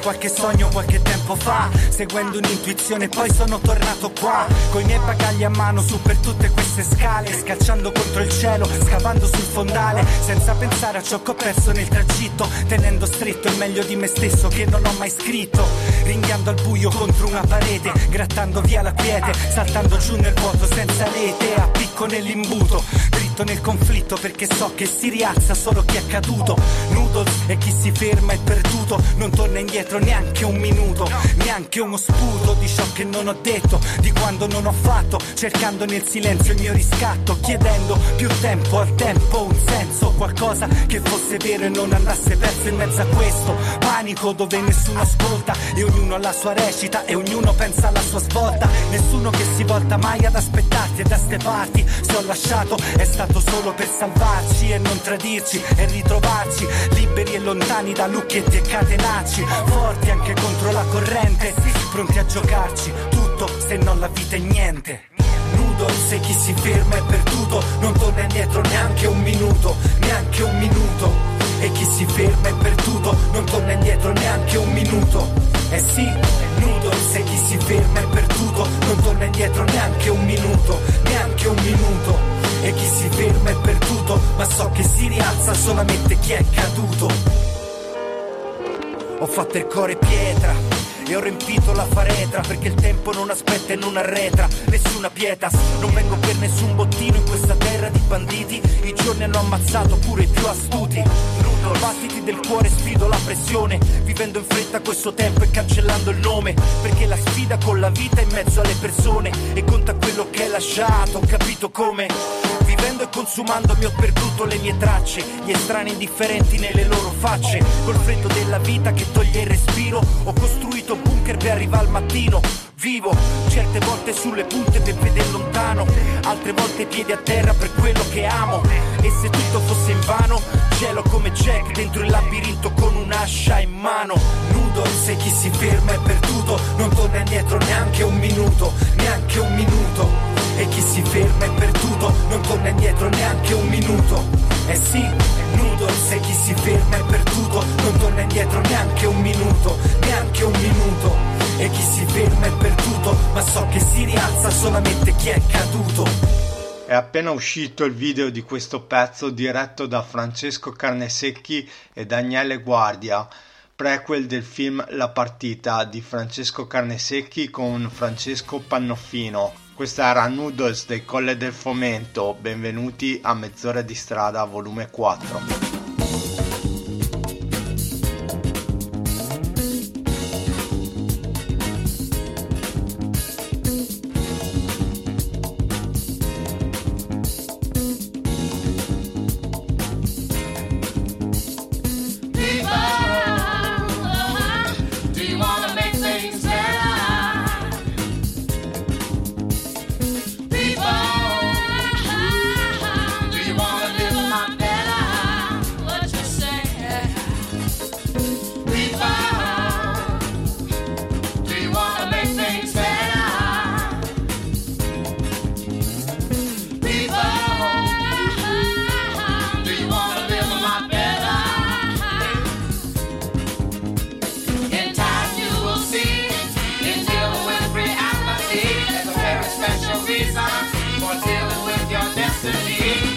qualche sogno qualche tempo fa Seguendo un'intuizione poi sono tornato qua Coi miei bagagli a mano su per tutte queste scale Scalciando contro il cielo, scavando sul fondale Senza pensare a ciò che ho perso nel tragitto Tenendo stretto il meglio di me stesso che non ho mai scritto Ringhiando al buio contro una parete Grattando via la quiete, saltando giù nel vuoto senza rete A picco nell'imbuto, dritto nel conflitto Perché so che si rialza solo chi è caduto. Noodles e chi si ferma è perduto. Non torna indietro neanche un minuto Neanche uno sputo di ciò che non ho detto Di quando non ho fatto Cercando nel silenzio il mio riscatto Chiedendo più tempo al tempo Un senso, qualcosa che fosse vero e non andasse perso in mezzo a questo Panico dove nessuno ascolta E ognuno ha la sua recita E ognuno pensa alla sua svolta. Nessuno che si volta mai ad aspettarti E da ste parti Se ho lasciato è stato solo per salvarci E non tradirci e ritrovarci Liberi e lontani da lucchetti e catenacci Forti anche contro la corrente Pronti a giocarci tutto se non la vita è niente. Nudo se chi si ferma è perduto Non torna indietro neanche un minuto Neanche un minuto. E chi si ferma è perduto Non torna indietro neanche un minuto. Eh sì, nudo se chi si ferma è perduto Non torna indietro neanche un minuto Neanche un minuto E chi si ferma è perduto Ma so che si rialza solamente chi è caduto. Ho fatto il cuore pietra e ho riempito la faretra perché il tempo non aspetta e non arretra. Nessuna pietas non vengo per nessun bottino in questa terra di banditi. I giorni hanno ammazzato pure i più astuti Nudo, battiti del cuore sfido la pressione. Vivendo in fretta questo tempo e cancellando il nome. Perché la sfida con la vita è in mezzo alle persone. E conta quello che hai lasciato ho capito come. Vivendo e consumando mi ho perduto le mie tracce. Gli estranei indifferenti nelle loro facce. Col freddo della vita che toglie il respiro Ho costruito bunker per arrivare al mattino Vivo certe volte sulle punte per vedere lontano Altre volte piedi a terra per quello che amo E se tutto fosse in vano Cielo come Jack dentro il labirinto con un'ascia in mano Nudo se chi si ferma è perduto Non torna indietro neanche un minuto Neanche un minuto e chi si ferma è perduto, non torna indietro neanche un minuto. Eh sì, nudo, se chi si ferma è perduto, non torna indietro neanche un minuto, neanche un minuto. E chi si ferma è perduto, ma so che si rialza solamente chi è caduto. È appena uscito il video di questo pezzo diretto da Francesco Carnesecchi e Daniele Guardia, prequel del film La partita di Francesco Carnesecchi con Francesco Pannoffino. Questa era Noodles del Colle del Fomento, benvenuti a Mezz'ora di strada volume 4. With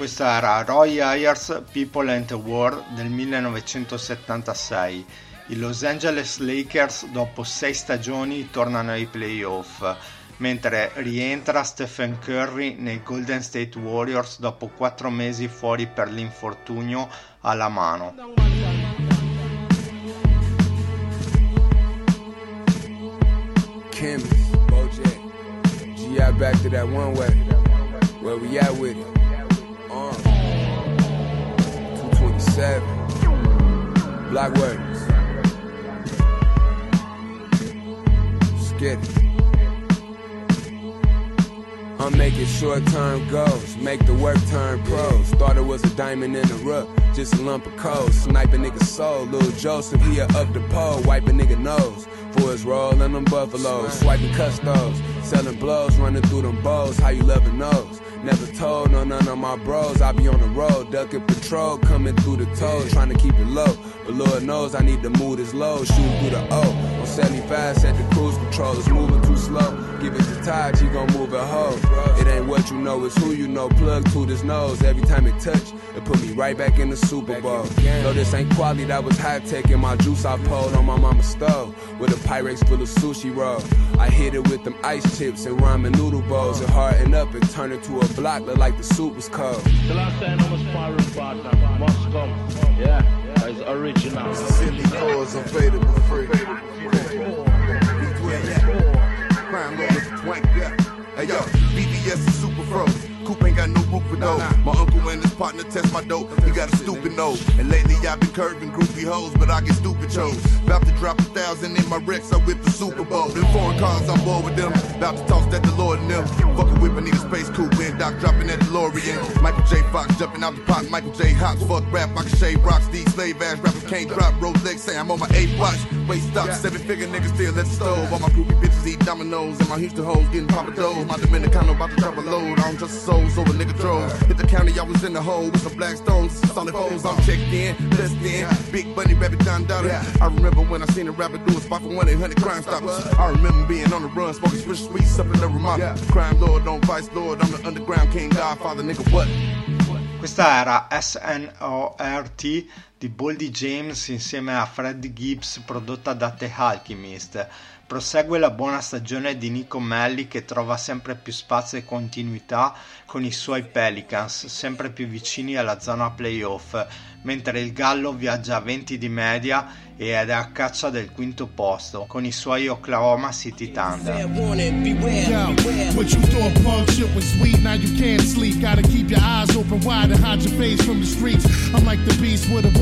Questa era Roy Ayers People and the War del 1976. I Los Angeles Lakers dopo sei stagioni tornano ai playoff, mentre rientra Stephen Curry nei Golden State Warriors dopo quattro mesi fuori per l'infortunio alla mano. Chemist, Bojack, GI back to that one way. Where we at with it? Uh, 227. Black get it. I'm making short term goals, make the work turn pros. Thought it was a diamond in the rough, just a lump of coal. Snipe a nigga soul, Lil Joseph, he up the pole, wipe a nigga nose. For his roll and them buffaloes, swiping custos, selling blows, running through them bows. How you loving those? Never told, no none of my bros. I be on the road, ducking patrol, coming through the toes, trying to keep it low. But Lord knows I need to move this low, shoot through the O. On 75, set the cruise control, it's moving too slow. Give it to Taj, he gon' move it hoe. It ain't what you know, it's who you know. Plug to this nose, every time it touch, it put me right back in the Super Bowl. No, this ain't quality, that was high tech in my juice I pulled on my mama's stove. With a Pyrex full of sushi roll. I hit it with them ice chips and ramen noodle bowls. And harden up and turn it to a block, look like the soup was cold. The last time I was sparring partner must come. Yeah, it's original. Silly cause I'm My uncle and his partner test my dope. He got a stupid nose. And lately I've been curving groupie hoes, but I get stupid chose. About to drop a thousand in my Rex, I whip the Super Bowl. Them foreign cars, I'm bored with them. About to toss that DeLorean them. Fucking whip, I need a space coupe in. Doc dropping that DeLorean. Michael J. Fox jumping out the pot. Michael J. Hops, fuck rap. I can shave rocks. These slave ass rappers can't drop. Rolex say I'm on my eighth watch. Wait, stop. Seven figure niggas still at the stove. All my groupie bitches eat dominoes. And my Houston hoes getting Papa Do's. My Dominicano about to drop a load. I don't trust the souls over nigga drove. Hit the county, I was in the hole with some black stones. Solid foes, I'm checked in, blessed in. Big Bunny, Rabbit John Dollar. I remember when I seen a rapper do a spot for 1 800 Crime Stoppers. I remember being on the run, smoking switch sweets up in the Ramada. Crime Lord, don't vice Lord. I'm the underground king, Godfather, nigga, what? Questa era SNORT di Boldy James insieme a Fred Gibbs prodotta da The Alchemist. Prosegue la buona stagione di Nico Melli che trova sempre più spazio e continuità con i suoi Pelicans, sempre più vicini alla zona playoff, mentre il Gallo viaggia a 20 di media ed è a caccia del quinto posto con i suoi Oklahoma City Thunder. Yo,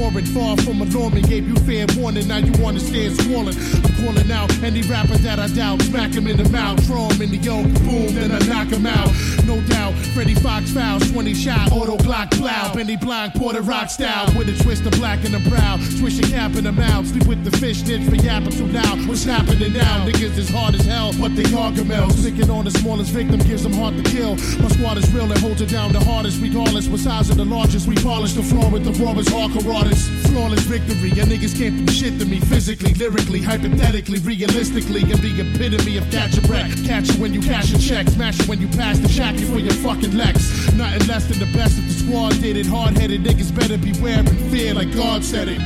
now a warrant, far from a Norman. Gave you fair warning, now you wanna stand swollen. I'm calling out any rapper that I doubt. Smack him in the mouth, throw him in the yoke, boom, then I knock him out. No doubt, Freddie Fox fouls, 20 shot, auto Glock plow. Benny Blanc, Porter Rock style, with a twist of black in the brow. Twist your cap in the mouth, sleep with the fish ditch for yapping too loud. What's happening now? Niggas is hard as hell, but they gargamels. Picking on the smallest victim gives them hard to kill. My squad is real and holds it down the hardest, regardless what size of the largest. We polish the floor with the rawest hardcore artists. Flawless victory, and niggas can't do shit to me physically, lyrically, hypothetically, realistically, and the epitome of catch a wreck. Catch you when you cash a check, smash you when you pass the shack for your fucking Lex. Nothing less than the best if the squad did it. Hard headed niggas better beware and fear like God said it.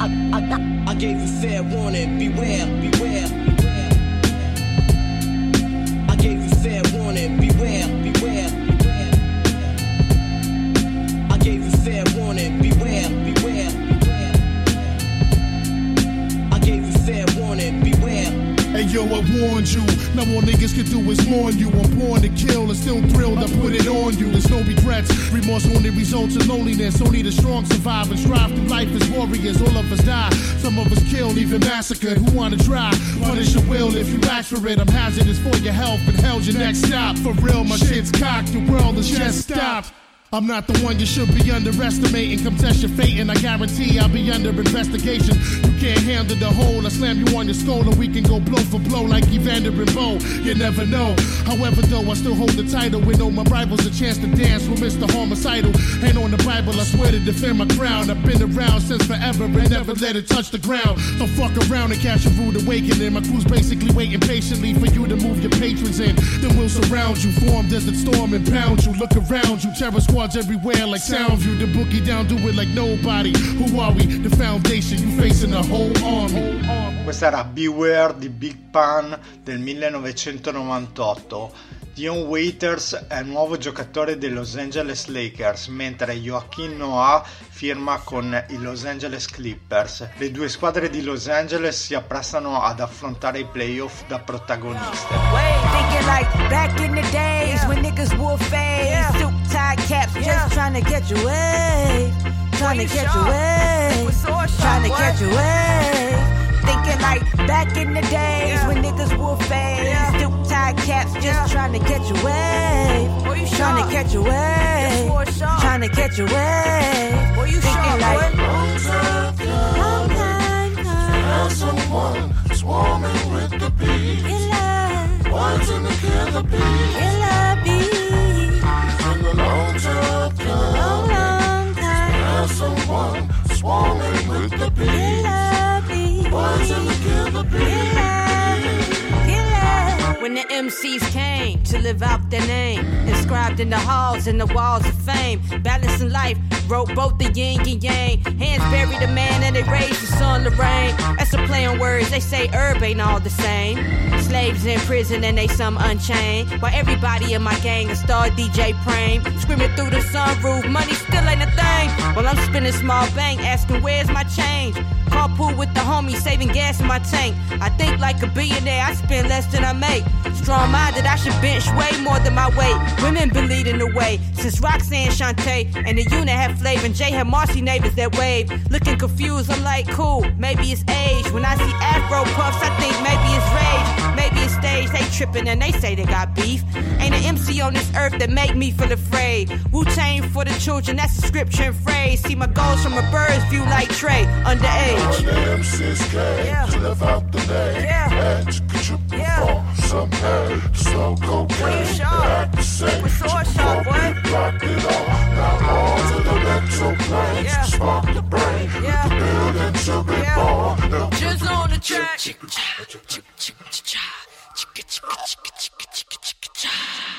I, I, I, gave you fair warning, beware, beware, beware. I gave you fair warning, beware, beware, beware. I gave you beware, beware. I gave you fair warning, beware. Hey yo, I warned you. Now all niggas can do is mourn you. I'm born to kill and still thrilled. I put it on you. There's no regrets. Remorse only results in loneliness. Only the strong survive and strive through life as warriors. All of us die. Some of us killed, even massacred. Who wanna try? Punish your will if you ask for it. I'm hazardous for your health and hell's your next stop. For real, my shit's cocked. The world is just stopped. I'm not the one you should be underestimating. Come test your fate, and I guarantee I'll be under investigation. You can't handle the whole. I slam you on your skull, and we can go blow for blow like Evander and Bo. You never know. However, though, I still hold the title. With all my rivals a chance to dance with Mr. Homicidal. Ain't on the Bible, I swear to defend my crown. I've been around since forever and never let it touch the ground. Don't fuck around and catch a rude awakening. My crew's basically waiting patiently for you to move your patrons in. Then we'll surround you, form desert storm and pound you. Look around you, terror squads everywhere like Soundview. The bookie down, do it like nobody. Who are we? The foundation, you facing the whole army. Questa era Beware di Big Pan del 1998. Dion Waiters è il nuovo giocatore dei Los Angeles Lakers, mentre Joaquin Noah firma con i Los Angeles Clippers. Le due squadre di Los Angeles si apprestano ad affrontare i playoff da protagoniste. Thinking like back in the days when niggas wore fades, suit tie caps, just trying to catch a wave, trying to catch a wave, trying to catch a wave. Thinking like back in the days when niggas wore fades, suit tie caps, just trying to catch a wave, trying to catch a wave, trying to catch a like long time come. someone swarming with the bees. Killer, Poison to kill the bees. killer bees. In the long time come. Long, long time. There's someone swarming with the bees. Killer bees. Poison to kill the bees. When the MCs came to live out their name, inscribed in the halls and the walls of fame, balancing life, wrote both the yin and yang. Hands buried a man and they raised the sun to rain. That's a play on words, they say herb ain't all the same. Slaves in prison and they some unchained. While everybody in my gang is star DJ Prame, screaming through the sunroof, money still ain't a thing. While I'm spinning small bank, asking where's my change. Carpool with the homies, saving gas in my tank. I think like a billionaire, I spend less than I make. Strong minded, I should bench way more than my weight. Women been leading the way since Roxanne Shante and the unit had flavor. And Jay had Marcy neighbors that wave. Looking confused, I'm like, cool, maybe it's age. When I see Afro puffs, I think maybe it's rage. Maybe it's stage, they tripping and they say they got beef. Ain't an MC on this earth that make me feel afraid. Wu Tang for the children, that's a scripture and phrase. See my goals from a bird's view like Trey, underage. The MCs came Yeah. to live out the name. Yeah. And to get you Yeah. for some pay. Slow cocaine. sharp? act the same. We it sharp, boy. Blocked it all. Now on to the mental planes. Yeah. Spark the brain. Yeah. The building to be Yeah. born. Just on the track.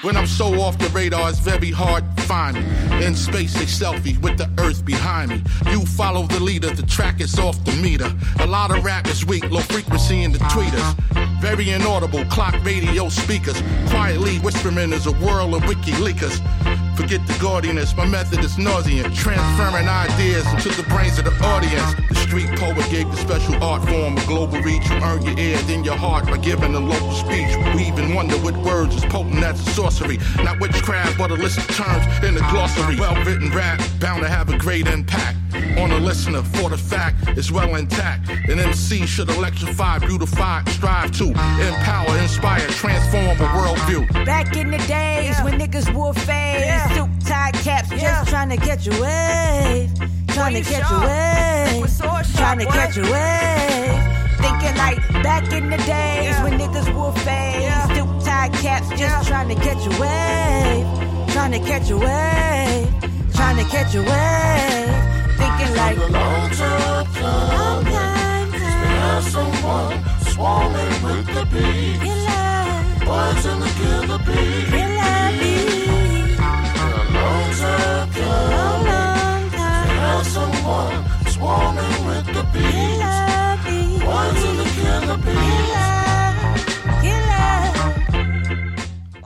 When I'm so off the radar, it's very hard to find me. In space, a selfie with the earth behind me. You follow the leader, the track is off the meter. A lot of rap is weak, low frequency in the tweeters. Very inaudible, clock radio speakers. Quietly whispering is a whirl of wiki leakers. Forget the gaudiness, my method is nauseant. Transferring ideas into the brains of the audience. The gave the special art form a global reach. You earn your ear, then your heart by giving a local speech. We even wonder what words is potent as a sorcery. Not witchcraft, but a list of terms in the glossary. Well written rap, bound to have a great impact on a listener. For the fact it's well intact. An MC should electrify, beautify, strive to empower, inspire, transform a worldview. Back in the days when niggas wore fades, suit tie caps, just trying to catch a wave, trying to catch a wave, trying to catch a wave. Thinking like back in the days when niggas wore fades, suit tie caps, just trying to catch a wave, trying to catch a wave, trying to catch a wave. Thinking like the long time come. long time someone swarming with the bees. Killer, Poison to kill the bees. killer bees.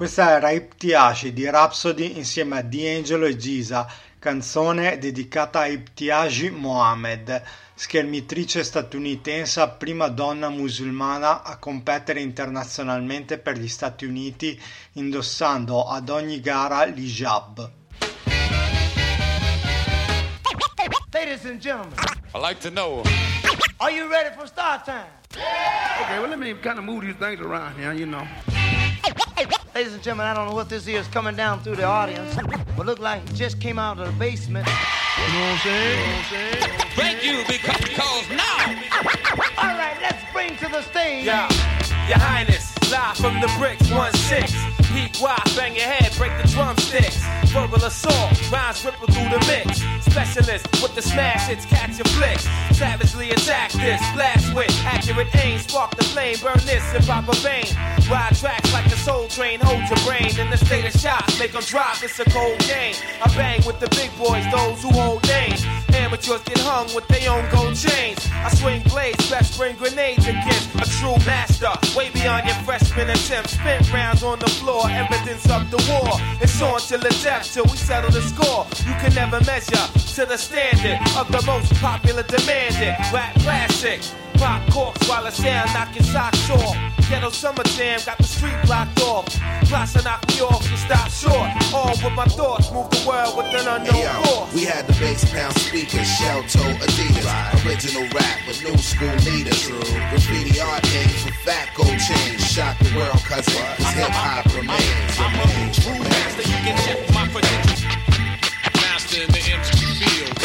Questa era Iptiashi di Rhapsody insieme a D'Angelo e Giza, canzone dedicata a Iptiashi Mohammed, schermitrice statunitense, prima donna musulmana a competere internazionalmente per gli Stati Uniti indossando ad ogni gara l'hijab. Ladies and gentlemen, I like to know. are you ready for start time? Okay, well, let me kind of move these things around here, you know. Ladies and gentlemen, I don't know what this is coming down through the audience, but look like it just came out of the basement. You know what I'm saying? You know what I'm saying? Thank you because now. All right, let's bring to the stage. Yeah, Your Highness, live from the bricks, one six. Peak wide, bang your head, break the drumsticks. Verbal assault, rhymes ripple through the mix. Specialist with the smash hits, catch your flicks. Savagely attack this, blast with accurate aim, spark the flame, burn this in proper vein. Ride tracks like a soul train, hold your brain in the state of shock, make them drop, it's a cold game. I bang with the big boys, those who hold names. Amateurs get hung with their own gold chains. I swing blades, best bring grenades against a true master. Way beyond your freshman attempt. Spin rounds on the floor, evidence of the war. It's on till the death, till we settle the score. You can never measure to the standard of the most popular demanded rap classic. Pop corks while the sound knocking socks off. Ghetto summer jam got the street blocked off. Plus, I knock me off and stop short. All with my thoughts, move the world with an unknown Hey, yo, force. we had the bass pound speakers, shell toe Adidas, original rap with new school leaders. Graffiti art names with fat gold chains, shock the world cousin, cause hip hop remains. I'm a true master, you can check my credentials. Master in the MC field.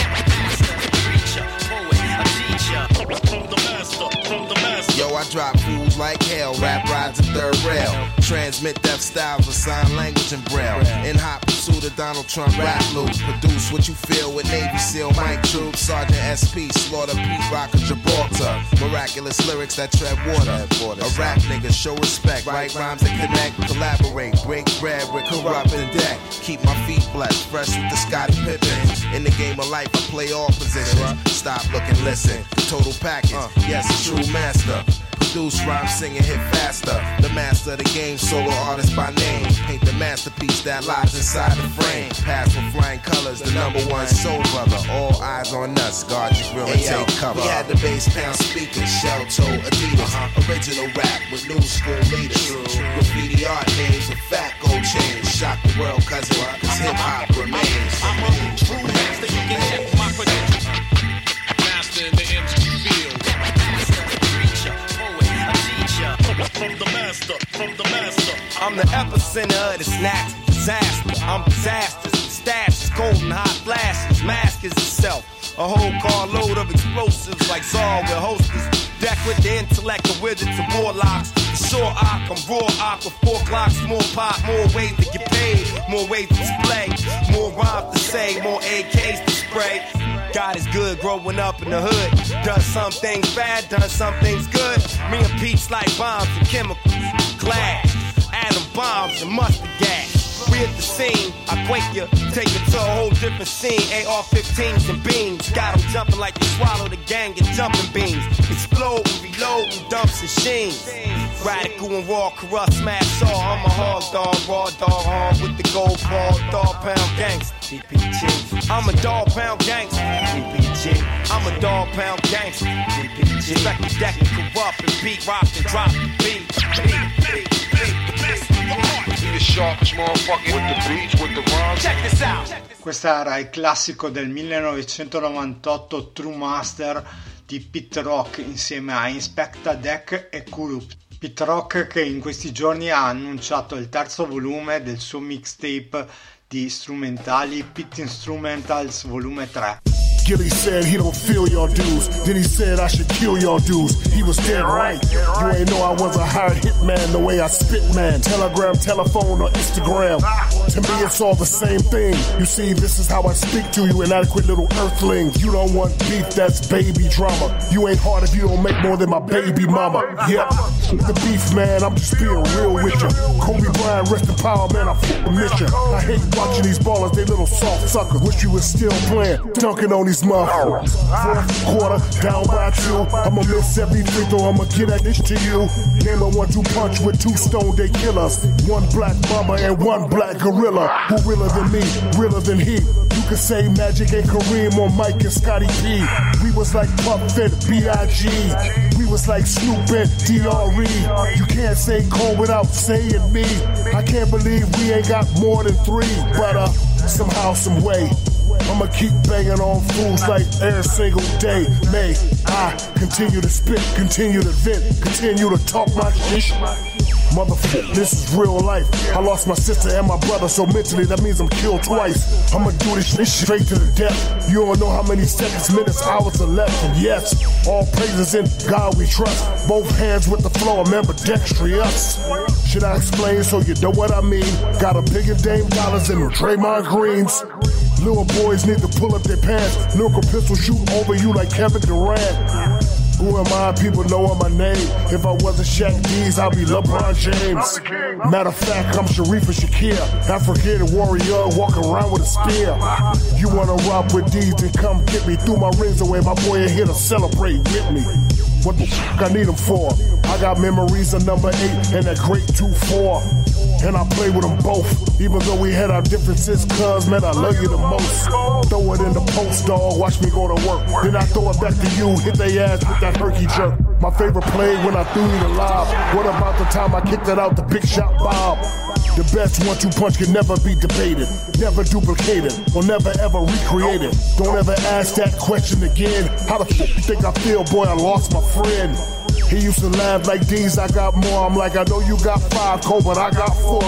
I drop fools like hell, rap rides a third rail. Transmit death styles with sign language and braille. In hot pursuit of Donald Trump rap loop. Produce what you feel with Navy SEAL Mike Troop, Sergeant SP, Slaughter Pete Rocker Gibraltar. Miraculous lyrics that tread water. A rap nigga, show respect, write rhymes that connect, collaborate, break bread with corrupt and deck. Keep my feet blessed, fresh with the Scottie Pippen. In the game of life, I play all positions. Stop, looking, listen. The total package, yes, a true master. Produce rhyme, singing, hit faster. The master of the game, solo artist by name. Paint the masterpiece that lies inside the frame. Pass with flying colors, the number one soul brother. All eyes on us, guard your grill and Hey, take cover. we We had the bass pound speakers, shell toe Adidas. Original rap with new school leaders. Graffiti art names with fat gold chains. Shock the world, cousin, cause hip hop remains. I'm a true master, you can check my credentials. From the master, from the master. I'm the epicenter of the snacks, disaster. I'm disasters, stashes, golden hot flashes, mask is itself. A whole carload of explosives like Zar with hostess. Deck with the intellect of wizards and warlocks. Sure ock, I'm raw ock with four clocks, more pop, more ways to get paid, more ways to display, more rhymes to say, more AKs to spray. God is good growing up in the hood. Done some things bad, done some things good. Me and Pete's like bombs and chemicals, glass, atom bombs and mustard gas. We at the scene, I quake you, take you to a whole different scene. AR-15s and beams, got 'em jumping like you swallow the gang and jumping beans. Explode and reload and dumps and sheens. Radical and raw, corrupt, smash all. I'm a hard dog, raw dog, hard with the gold ball, dog pound gangster. DPG. I'm a dog pound gangster. DPG. I'm a dog pound gangster. DPG. Respect the deck and corrupt and beat, rock and drop the beat. Questo era il classico del 1998 True Master di Pete Rock insieme a Inspecta Deck e Kurupt. Pete Rock che in questi giorni ha annunciato il terzo volume del suo mixtape di strumentali Pit Instrumentals volume 3. Gilly said he don't feel y'all dudes. Then he said I should kill y'all dudes. He was dead right. You ain't know I was a hired hitman the way I spit, man. Telegram, telephone, or Instagram. Ah. To me, it's all the same thing. You see, this is how I speak to you, inadequate little earthlings. You don't want beef, that's baby drama. You ain't hard if you don't make more than my baby mama. Yep, the beef, man, I'm just being real with you. Kobe Bryant, rest in power, man, I fucking miss you. I hate watching these ballers, they little soft suckers. Wish you was still playing, dunking on these motherfuckers. Fourth quarter, down by two. I'ma miss every free throw, I'ma get that dish to you. Name a one two punch with two stone, they kill us. One black mama and one black gorilla. Who realer than me, realer than he. You could say Magic and Kareem or Mike and Scotty P. We was like Puff and B.I.G. We was like Snoop and D.R.E. You can't say Cole without saying me. I can't believe we ain't got more than three, but uh, somehow, some way. I'ma keep banging on fools like every single day. May I continue to spit, continue to vent, continue to talk my shit. Motherfucker, this is real life. I lost my sister and my brother, so mentally that means I'm killed twice. I'ma do this shit straight to the death. You don't know how many seconds, minutes, hours are left. And yes, all praises in God we trust. Both hands with the flow, remember dexterous. Should I explain so you know what I mean? Got a billion Dame dollars them Draymond Greens. Little boys need to pull up their pants. Lyrical pistol shoot over you like Kevin Durant. Who am I? People know my name. If I wasn't Shaq D's, I'd be LeBron James. Matter of fact, I'm Sharif Shakir. African warrior, walking around with a spear. You wanna rock with these, then come get me. Threw my rings away, my boy ain't here to celebrate with me. What the fuck I need them for? I got memories of number eight and that great 2-4. And I play with them both, even though we had our differences. Cuz, man, I love you the most. Throw it in the post, dog. Watch me go to work. Then I throw it back to you. Hit they ass with that herky jerk. My favorite play when I threw you the lob. What about the time I kicked it out the big shot Bob? The best one-two punch can never be debated, never duplicated, or never ever recreated. Don't ever ask that question again. How the fuck you think I feel, boy? I lost my friend. He used to laugh like these, I got more. I'm like, I know you got five, Cole, but I got four.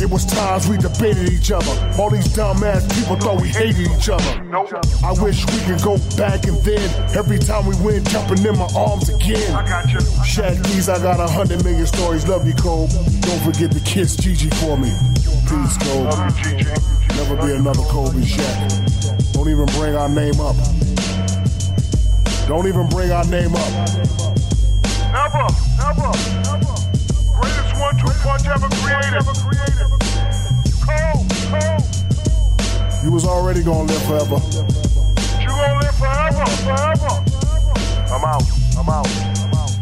It was times we debated each other. All these dumbass people thought we hated each other. Nope. I wish we could go back and then every time we win, jumping in my arms again. I got you. Shaq Keys, I got a hundred million stories. Love you, Cole. Don't forget to kiss Gigi for me. Peace, Cole. Never be another Kobe Shaq. Don't even bring our name up. Don't even bring our name up. Never, never, never. Greatest one-two punch ever created. Cole, Cole. You was already gonna live forever. You gonna live forever, forever. I'm out, I'm out.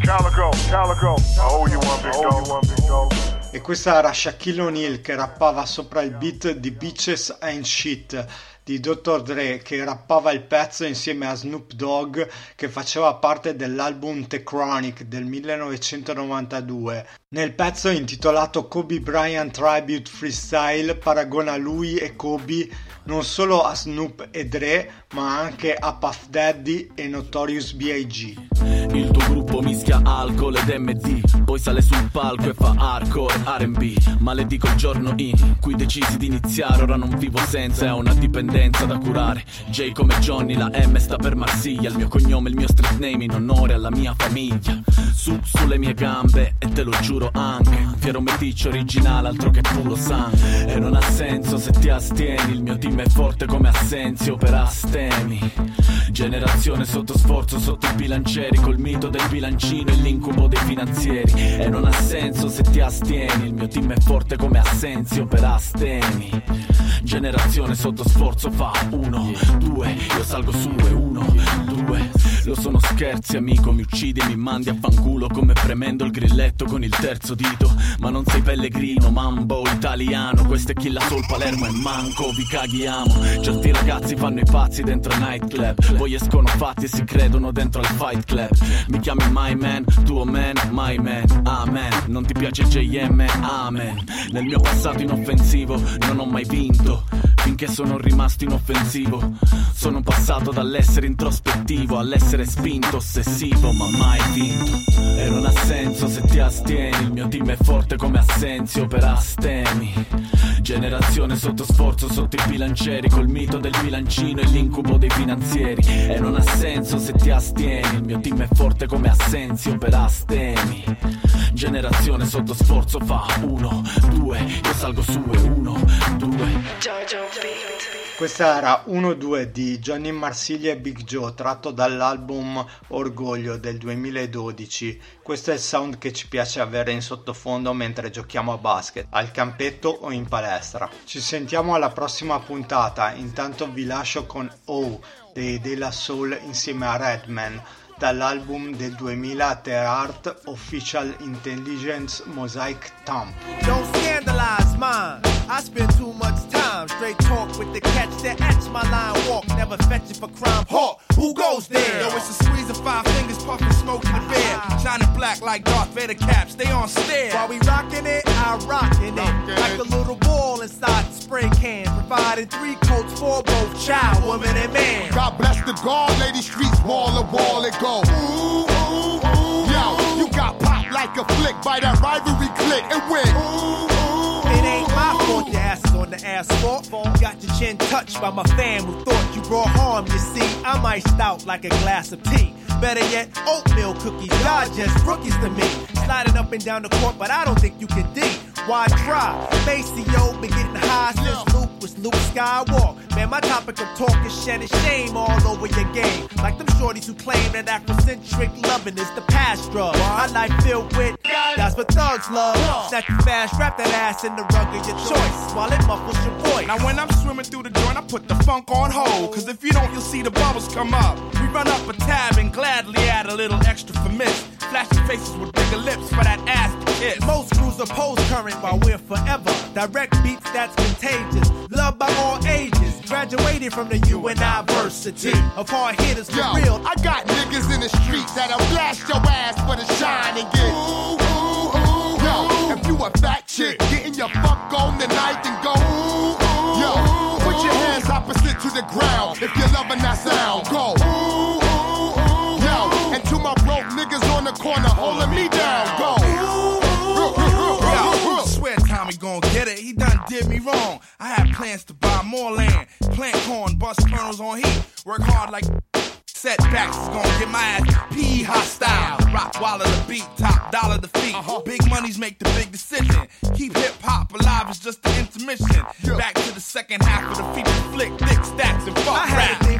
Calico, Calico. I owe you one, big dog. one, big dog. E questa era Shaquille O'Neal che rappava sopra il beat di Bitches Ain't Shit di Dr. Dre che rappava il pezzo insieme a Snoop Dogg che faceva parte dell'album The Chronic del 1992. Nel pezzo intitolato Kobe Bryant Tribute Freestyle paragona lui e Kobe non solo a Snoop e Dre ma anche a Puff Daddy e Notorious B.I.G. Il tuo gruppo mischia alcol ed MD Poi sale sul palco e fa hardcore R&B Maledico il giorno in cui decisi di iniziare Ora non vivo senza, è una dipendenza da curare. J come Johnny, la M sta per Marsiglia. Il mio cognome, il mio street name in onore alla mia famiglia. Su, sulle mie gambe e te lo giuro anche. Fiero meticcio originale, altro che puro sangue. E non ha senso se ti astieni. Il mio team è forte come Assenzio per astemi. Generazione sotto sforzo, sotto i bilancieri. Col mito del bilancino e l'incubo dei finanzieri. E non ha senso se ti astieni. Il mio team è forte come Assenzio per astemi. Generazione sotto sforzo fa uno, due Io salgo su e uno, due. Lo sono scherzi amico, mi uccidi e mi mandi a fanculo Come premendo il grilletto con il terzo dito. Ma non sei pellegrino, mambo italiano Questo è Killa Soul, Palermo e Manco Vi caghiamo Certi ragazzi fanno i pazzi dentro i nightclub Poi escono fatti e si credono dentro al fight club. Mi chiami my man, tuo man, my man Amen, non ti piace JM, amen. Nel mio passato inoffensivo non ho mai vinto Finché sono rimasto inoffensivo. Sono passato dall'essere introspettivo All'essere spinto, ossessivo, ma mai vinto. E non ha senso se ti astieni Il mio team è forte come Assenzio per astemi. Generazione sotto sforzo, sotto i bilancieri Col mito del bilancino e l'incubo dei finanzieri. E non ha senso se ti astieni Il mio team è forte come Assenzio per astemi. Generazione sotto sforzo fa uno, due Io salgo su e uno, due Questa era 1-2 di Johnny Marsiglia e Big Joe tratto dall'album Orgoglio del 2012. Questo è il sound che ci piace avere in sottofondo mentre giochiamo a basket, al campetto o in palestra. Ci sentiamo alla prossima puntata, intanto vi lascio con O dei Della Soul insieme a Redman dall'album del 2000 The Art Official Intelligence Mosaic Thump. Don't scandalize mine. I spend too much time straight talk with the catch that etch my line walk. Never fetch it for crime. Hawk, who goes there? Yo, it's a squeeze of five fingers, puffing smoke in the bear. Shining black like Darth Vader caps, they on stare. While we rocking it, I rockin' it. Like a little ball inside the spray can. Providing three coats for both child, woman, and man. God bless the guard, lady streets, wall to wall it go. Ooh, ooh, ooh. Yo, you got pop like a flick by that rivalry click and win. It ain't your ass is on the asphalt. Got your chin touched by my fam who thought you brought harm. You see, I'm iced out like a glass of tea. Better yet, oatmeal cookies. Y'all just rookies to me. Sliding up and down the court, but I don't think you can D. Why try? Maceo been getting high since Luke was Luke Skywalk. Man, my topic of talk is shedding shame all over your game. Like them shorties who claim that Afrocentric loving is the past drug. My life filled with that's what thugs love. Snatch you fast, wrap that ass in the rug of your choice while it muffles your voice. Now when I'm swimming through the joint, I put the funk on hold. Cause if you don't, you'll see the bubbles come up. We run up a tab and gladly add a little extra for miss. Flashing faces with bigger lips for that ass kiss. Most crews oppose current while we're forever. Direct beats that's contagious. Loved by all ages. Graduated from the university of hard hitters for Yo, real. I got niggas in the streets that'll blast your ass for the shine and get. Ooh, ooh, ooh. Yo, if you a fat chick, getting your fuck on tonight, and go. Ooh, ooh. Yo, put your hands opposite to the ground if you're loving that sound. Go. Hard like setbacks is gonna get my ass P hostile. Rock wallet the beat, top dollar the feet. Uh-huh. Big money's make the big decision. Keep hip hop alive is just the intermission. Back to the second half of the feature flick,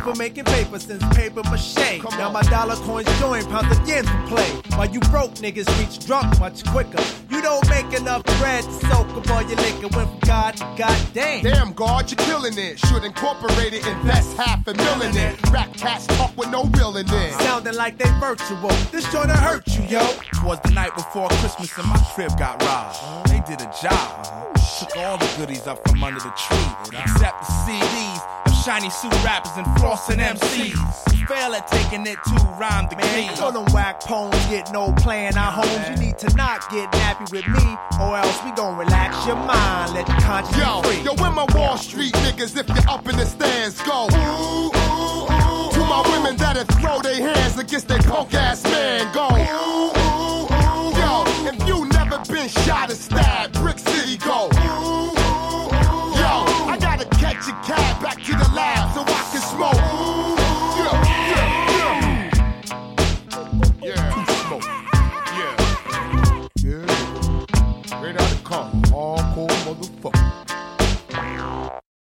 had rap. a thing for making paper since paper mache. Now my dollar coins join pounds again to play. While you broke niggas reach drunk much quicker. You don't make enough bread to soak up all your liquor. Went from God to goddamn. Damn, God, you're killing it. Should incorporate it, invest half a million in it. Rap cats talk with no real in it. Sounding like they virtual. This joint hurt you, yo. Twas the night before Christmas and my crib got robbed. They did a job. Took all the goodies up from under the tree, except the CDs of shiny suit rappers and flossing MCs. You fail at taking it to rhyme the Man, key. so them whack poems get no play in our homes. You need to not get nappy with me, or else we gon' relax your mind, let the conscience Yo, free. yo, where my Wall Street niggas if you're up in the stands go? Ooh, ooh, ooh. To my women that'll throw their hands against their punk ass man go. Ooh, ooh, ooh. Yo, if you never been shot or stabbed,